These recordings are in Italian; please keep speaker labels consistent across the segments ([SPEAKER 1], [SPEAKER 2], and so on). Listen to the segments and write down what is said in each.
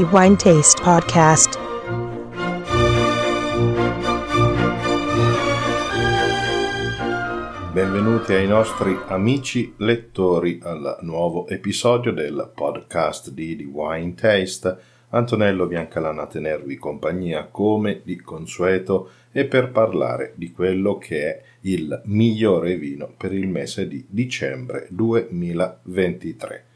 [SPEAKER 1] the Wine Taste Podcast.
[SPEAKER 2] Benvenuti ai nostri amici lettori al nuovo episodio del podcast di The Wine Taste. Antonello Biancalana a tenervi compagnia come di consueto e per parlare di quello che è il migliore vino per il mese di dicembre 2023.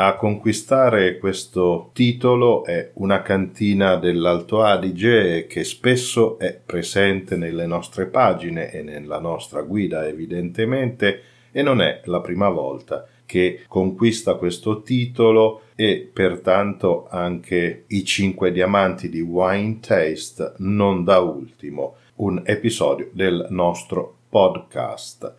[SPEAKER 2] A conquistare questo titolo è una cantina dell'Alto Adige che spesso è presente nelle nostre pagine e nella nostra guida evidentemente e non è la prima volta che conquista questo titolo e pertanto anche i cinque diamanti di Wine Taste non da ultimo un episodio del nostro podcast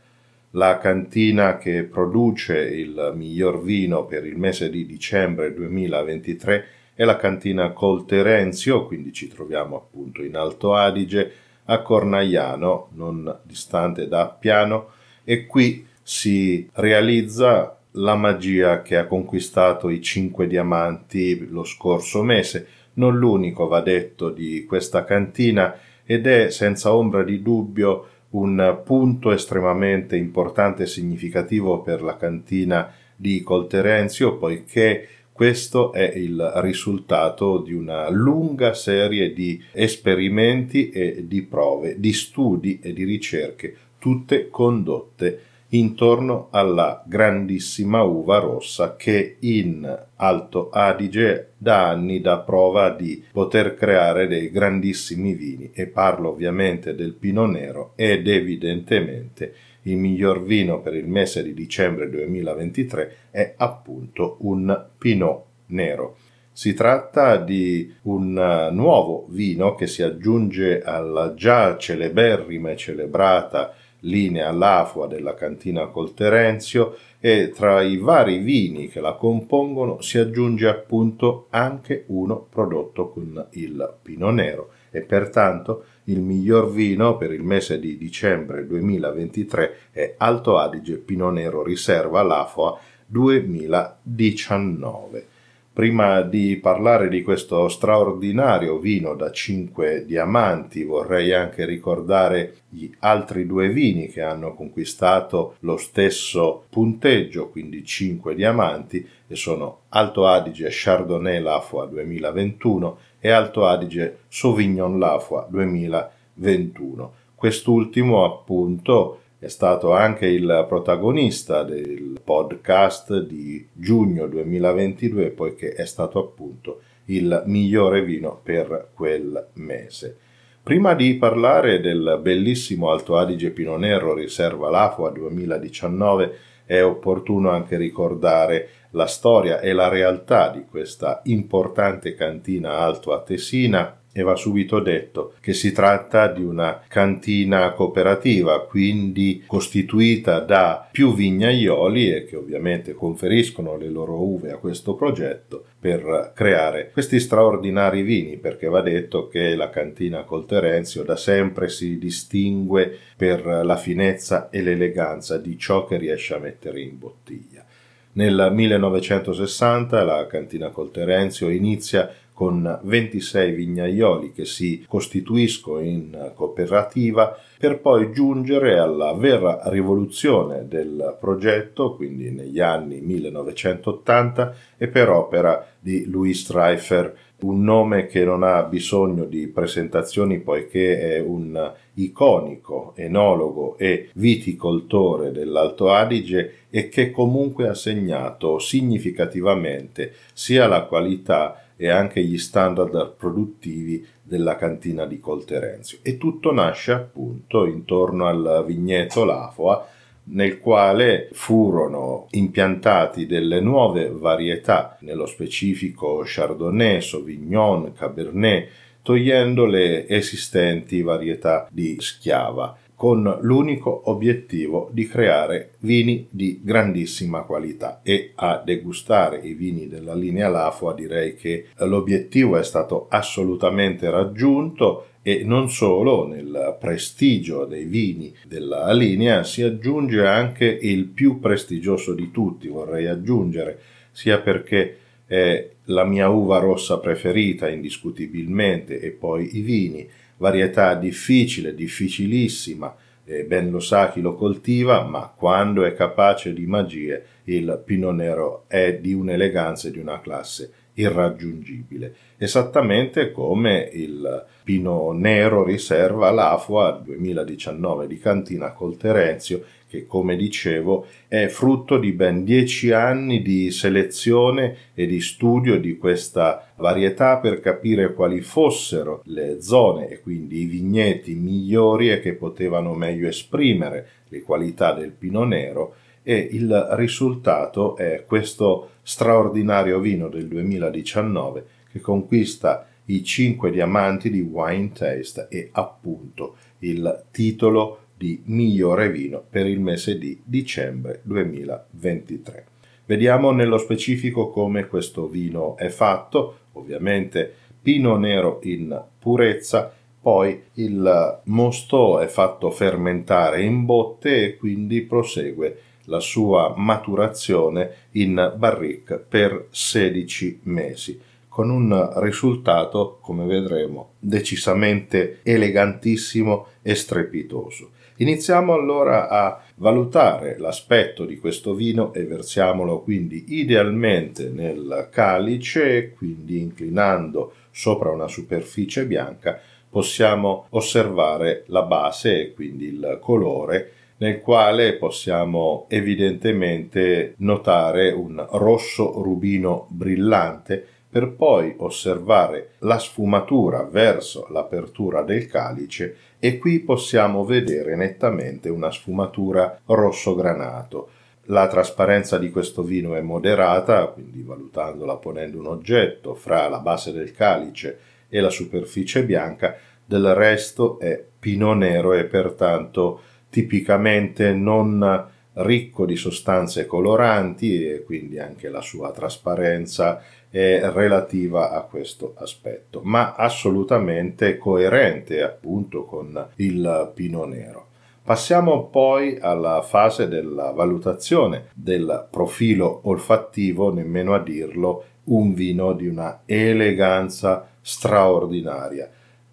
[SPEAKER 2] la cantina che produce il miglior vino per il mese di dicembre 2023 è la cantina Colterenzio, quindi ci troviamo appunto in Alto Adige, a Cornaiano, non distante da Appiano, e qui si realizza la magia che ha conquistato i cinque diamanti lo scorso mese, non l'unico va detto di questa cantina ed è senza ombra di dubbio un punto estremamente importante e significativo per la cantina di Colterenzio, poiché questo è il risultato di una lunga serie di esperimenti e di prove, di studi e di ricerche, tutte condotte intorno alla grandissima uva rossa che in Alto Adige da anni dà prova di poter creare dei grandissimi vini e parlo ovviamente del Pino Nero ed evidentemente il miglior vino per il mese di dicembre 2023 è appunto un Pinot Nero. Si tratta di un nuovo vino che si aggiunge alla già celeberrima e celebrata linea Lafua della cantina Colterenzio e tra i vari vini che la compongono si aggiunge appunto anche uno prodotto con il Pino Nero e pertanto il miglior vino per il mese di dicembre 2023 è Alto Adige Pino Nero Riserva Lafua 2019. Prima di parlare di questo straordinario vino da 5 diamanti, vorrei anche ricordare gli altri due vini che hanno conquistato lo stesso punteggio, quindi 5 diamanti, e sono Alto Adige Chardonnay Lafua 2021 e Alto Adige Sauvignon Lafua 2021. Quest'ultimo appunto è stato anche il protagonista del podcast di giugno 2022 poiché è stato appunto il migliore vino per quel mese. Prima di parlare del bellissimo Alto Adige Pino Nero Riserva Lafua 2019 è opportuno anche ricordare la storia e la realtà di questa importante cantina alto atesina e va subito detto che si tratta di una cantina cooperativa, quindi costituita da più vignaioli e che ovviamente conferiscono le loro uve a questo progetto per creare questi straordinari vini, perché va detto che la cantina Colterenzio da sempre si distingue per la finezza e l'eleganza di ciò che riesce a mettere in bottiglia. Nel 1960 la cantina Colterenzio inizia con 26 vignaioli che si costituiscono in cooperativa per poi giungere alla vera rivoluzione del progetto, quindi negli anni 1980 e per opera di Louis Streifer, un nome che non ha bisogno di presentazioni poiché è un iconico enologo e viticoltore dell'Alto Adige e che comunque ha segnato significativamente sia la qualità e anche gli standard produttivi della cantina di Colterenzio. E tutto nasce appunto intorno al vigneto Lafoa, nel quale furono impiantati delle nuove varietà, nello specifico Chardonnay, Sauvignon, Cabernet, togliendo le esistenti varietà di schiava con l'unico obiettivo di creare vini di grandissima qualità e a degustare i vini della linea Lafua direi che l'obiettivo è stato assolutamente raggiunto e non solo nel prestigio dei vini della linea si aggiunge anche il più prestigioso di tutti vorrei aggiungere sia perché è la mia uva rossa preferita indiscutibilmente e poi i vini, varietà difficile, difficilissima, e ben lo sa chi lo coltiva, ma quando è capace di magie il Pinot Nero è di un'eleganza e di una classe irraggiungibile, esattamente come il Pino Nero riserva l'Afua 2019 di Cantina col Terenzio, che come dicevo è frutto di ben dieci anni di selezione e di studio di questa varietà per capire quali fossero le zone e quindi i vigneti migliori e che potevano meglio esprimere le qualità del Pino Nero e il risultato è questo straordinario vino del 2019 che conquista i 5 diamanti di Wine Taste e appunto il titolo di migliore vino per il mese di dicembre 2023. Vediamo nello specifico come questo vino è fatto, ovviamente pino nero in purezza, poi il mosto è fatto fermentare in botte e quindi prosegue la sua maturazione in barrique per 16 mesi con un risultato, come vedremo, decisamente elegantissimo e strepitoso. Iniziamo allora a valutare l'aspetto di questo vino e versiamolo quindi idealmente nel calice, quindi inclinando sopra una superficie bianca, possiamo osservare la base e quindi il colore nel quale possiamo evidentemente notare un rosso rubino brillante per poi osservare la sfumatura verso l'apertura del calice e qui possiamo vedere nettamente una sfumatura rosso granato. La trasparenza di questo vino è moderata, quindi valutandola ponendo un oggetto fra la base del calice e la superficie bianca, del resto è pino nero e pertanto tipicamente non ricco di sostanze coloranti e quindi anche la sua trasparenza è relativa a questo aspetto, ma assolutamente coerente appunto con il pino nero. Passiamo poi alla fase della valutazione del profilo olfattivo, nemmeno a dirlo, un vino di una eleganza straordinaria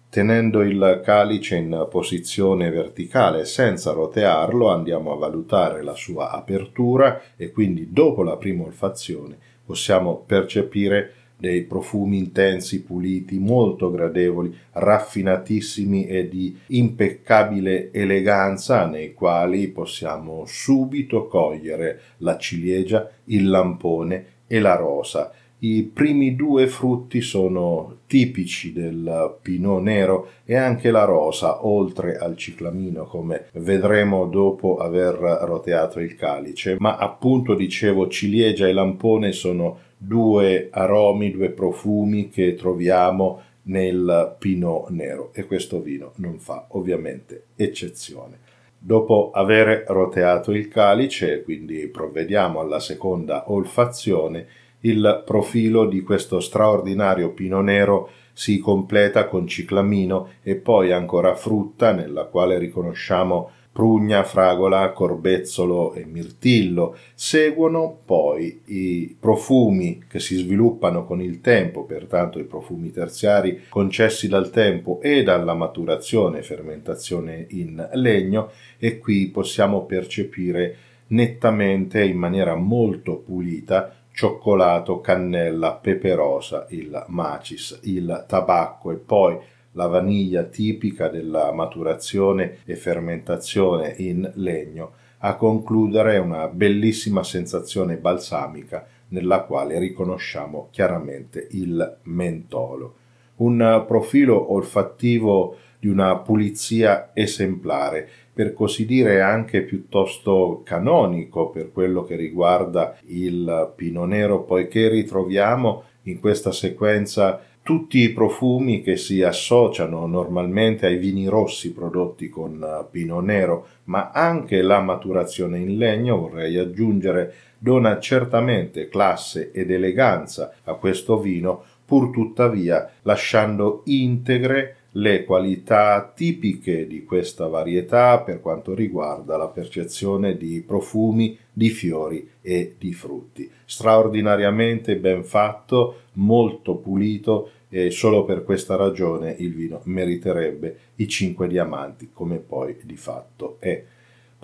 [SPEAKER 2] Tenendo il calice in posizione verticale senza rotearlo andiamo a valutare la sua apertura e quindi dopo la prima olfazione possiamo percepire dei profumi intensi, puliti, molto gradevoli, raffinatissimi e di impeccabile eleganza nei quali possiamo subito cogliere la ciliegia, il lampone e la rosa i primi due frutti sono tipici del Pinot Nero e anche la rosa, oltre al ciclamino, come vedremo dopo aver roteato il calice. Ma appunto dicevo, ciliegia e lampone sono due aromi, due profumi che troviamo nel Pinot Nero e questo vino non fa ovviamente eccezione. Dopo aver roteato il calice, quindi provvediamo alla seconda olfazione, il profilo di questo straordinario pino nero si completa con ciclamino e poi ancora frutta nella quale riconosciamo prugna, fragola, corbezzolo e mirtillo. Seguono poi i profumi che si sviluppano con il tempo, pertanto i profumi terziari concessi dal tempo e dalla maturazione e fermentazione in legno e qui possiamo percepire nettamente in maniera molto pulita cioccolato, cannella, pepe rosa, il macis, il tabacco e poi la vaniglia tipica della maturazione e fermentazione in legno, a concludere una bellissima sensazione balsamica nella quale riconosciamo chiaramente il mentolo. Un profilo olfattivo di una pulizia esemplare per così dire anche piuttosto canonico per quello che riguarda il Pino Nero, poiché ritroviamo in questa sequenza tutti i profumi che si associano normalmente ai vini rossi prodotti con Pino Nero, ma anche la maturazione in legno, vorrei aggiungere, dona certamente classe ed eleganza a questo vino, pur tuttavia lasciando integre le qualità tipiche di questa varietà per quanto riguarda la percezione di profumi, di fiori e di frutti. Straordinariamente ben fatto, molto pulito e solo per questa ragione il vino meriterebbe i 5 diamanti come poi di fatto è.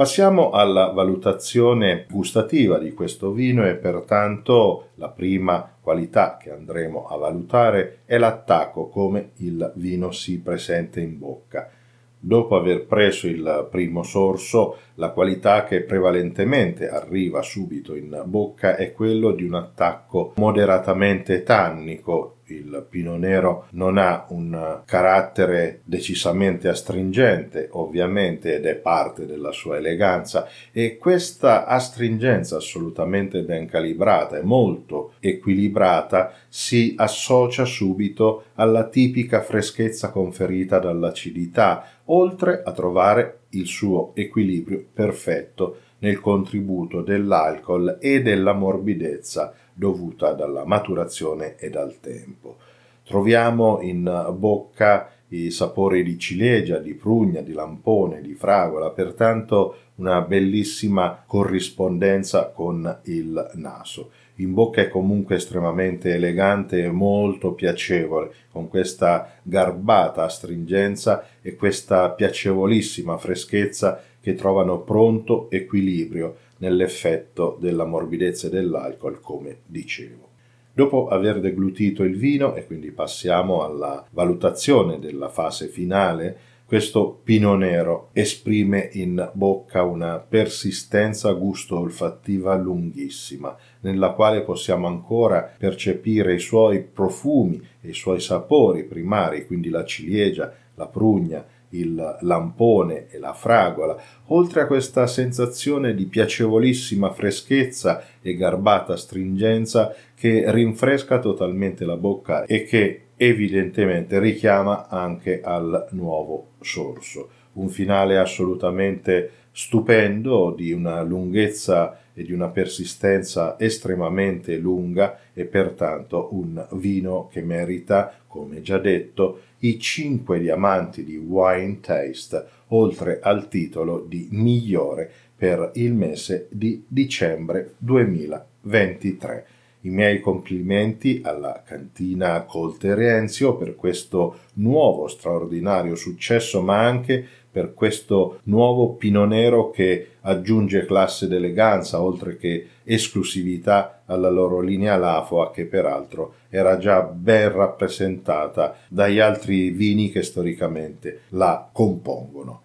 [SPEAKER 2] Passiamo alla valutazione gustativa di questo vino e pertanto la prima qualità che andremo a valutare è l'attacco, come il vino si presenta in bocca. Dopo aver preso il primo sorso, la qualità che prevalentemente arriva subito in bocca è quello di un attacco moderatamente tannico, il Pino Nero non ha un carattere decisamente astringente, ovviamente, ed è parte della sua eleganza, e questa astringenza assolutamente ben calibrata e molto equilibrata si associa subito alla tipica freschezza conferita dall'acidità, oltre a trovare il suo equilibrio perfetto nel contributo dell'alcol e della morbidezza dovuta dalla maturazione e dal tempo. Troviamo in bocca i sapori di ciliegia, di prugna, di lampone, di fragola, pertanto una bellissima corrispondenza con il naso. In bocca è comunque estremamente elegante e molto piacevole, con questa garbata astringenza e questa piacevolissima freschezza che trovano pronto equilibrio nell'effetto della morbidezza dell'alcol, come dicevo. Dopo aver deglutito il vino, e quindi passiamo alla valutazione della fase finale, questo pino nero esprime in bocca una persistenza gusto-olfattiva lunghissima, nella quale possiamo ancora percepire i suoi profumi e i suoi sapori primari, quindi la ciliegia, la prugna, il lampone e la fragola, oltre a questa sensazione di piacevolissima freschezza e garbata stringenza che rinfresca totalmente la bocca e che evidentemente richiama anche al nuovo sorso. Un finale assolutamente stupendo di una lunghezza e di una persistenza estremamente lunga e pertanto un vino che merita, come già detto, i cinque diamanti di Wine Taste, oltre al titolo di migliore per il mese di dicembre 2023. I miei complimenti alla cantina Colterenzio per questo nuovo straordinario successo, ma anche per questo nuovo Pino Nero che aggiunge classe d'eleganza oltre che esclusività alla loro linea Lafoa che peraltro era già ben rappresentata dagli altri vini che storicamente la compongono.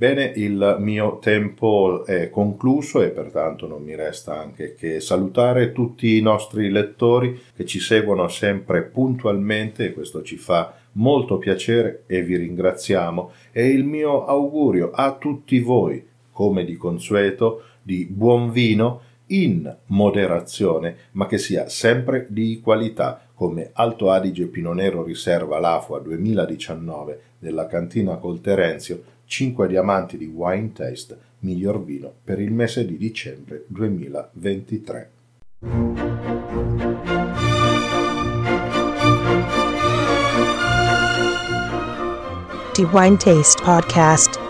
[SPEAKER 2] Bene, il mio tempo è concluso e pertanto non mi resta anche che salutare tutti i nostri lettori che ci seguono sempre puntualmente e questo ci fa molto piacere e vi ringraziamo e il mio augurio a tutti voi, come di consueto, di buon vino in moderazione, ma che sia sempre di qualità, come Alto Adige Pino Nero Riserva Lafua 2019 della cantina col Terenzio, 5 diamanti di Wine Taste, miglior vino per il mese di dicembre 2023.
[SPEAKER 1] Wine Taste Podcast.